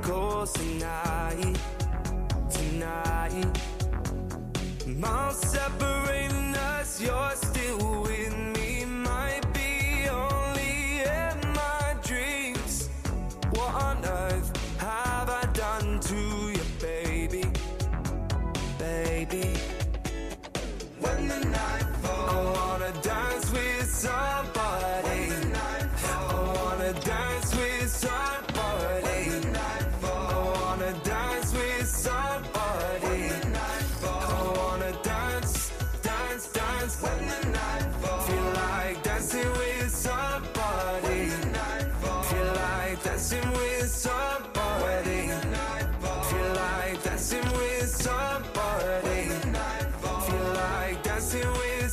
close tonight, tonight. Miles separating us, you're still with me. Might be only in my dreams. What on earth have I done to you, baby? Baby. When the night falls, I wanna dance with somebody. Dance, when the night falls. Feel like dancing with somebody. Feel like dancing with somebody. Feel like dancing with somebody. Feel like dancing with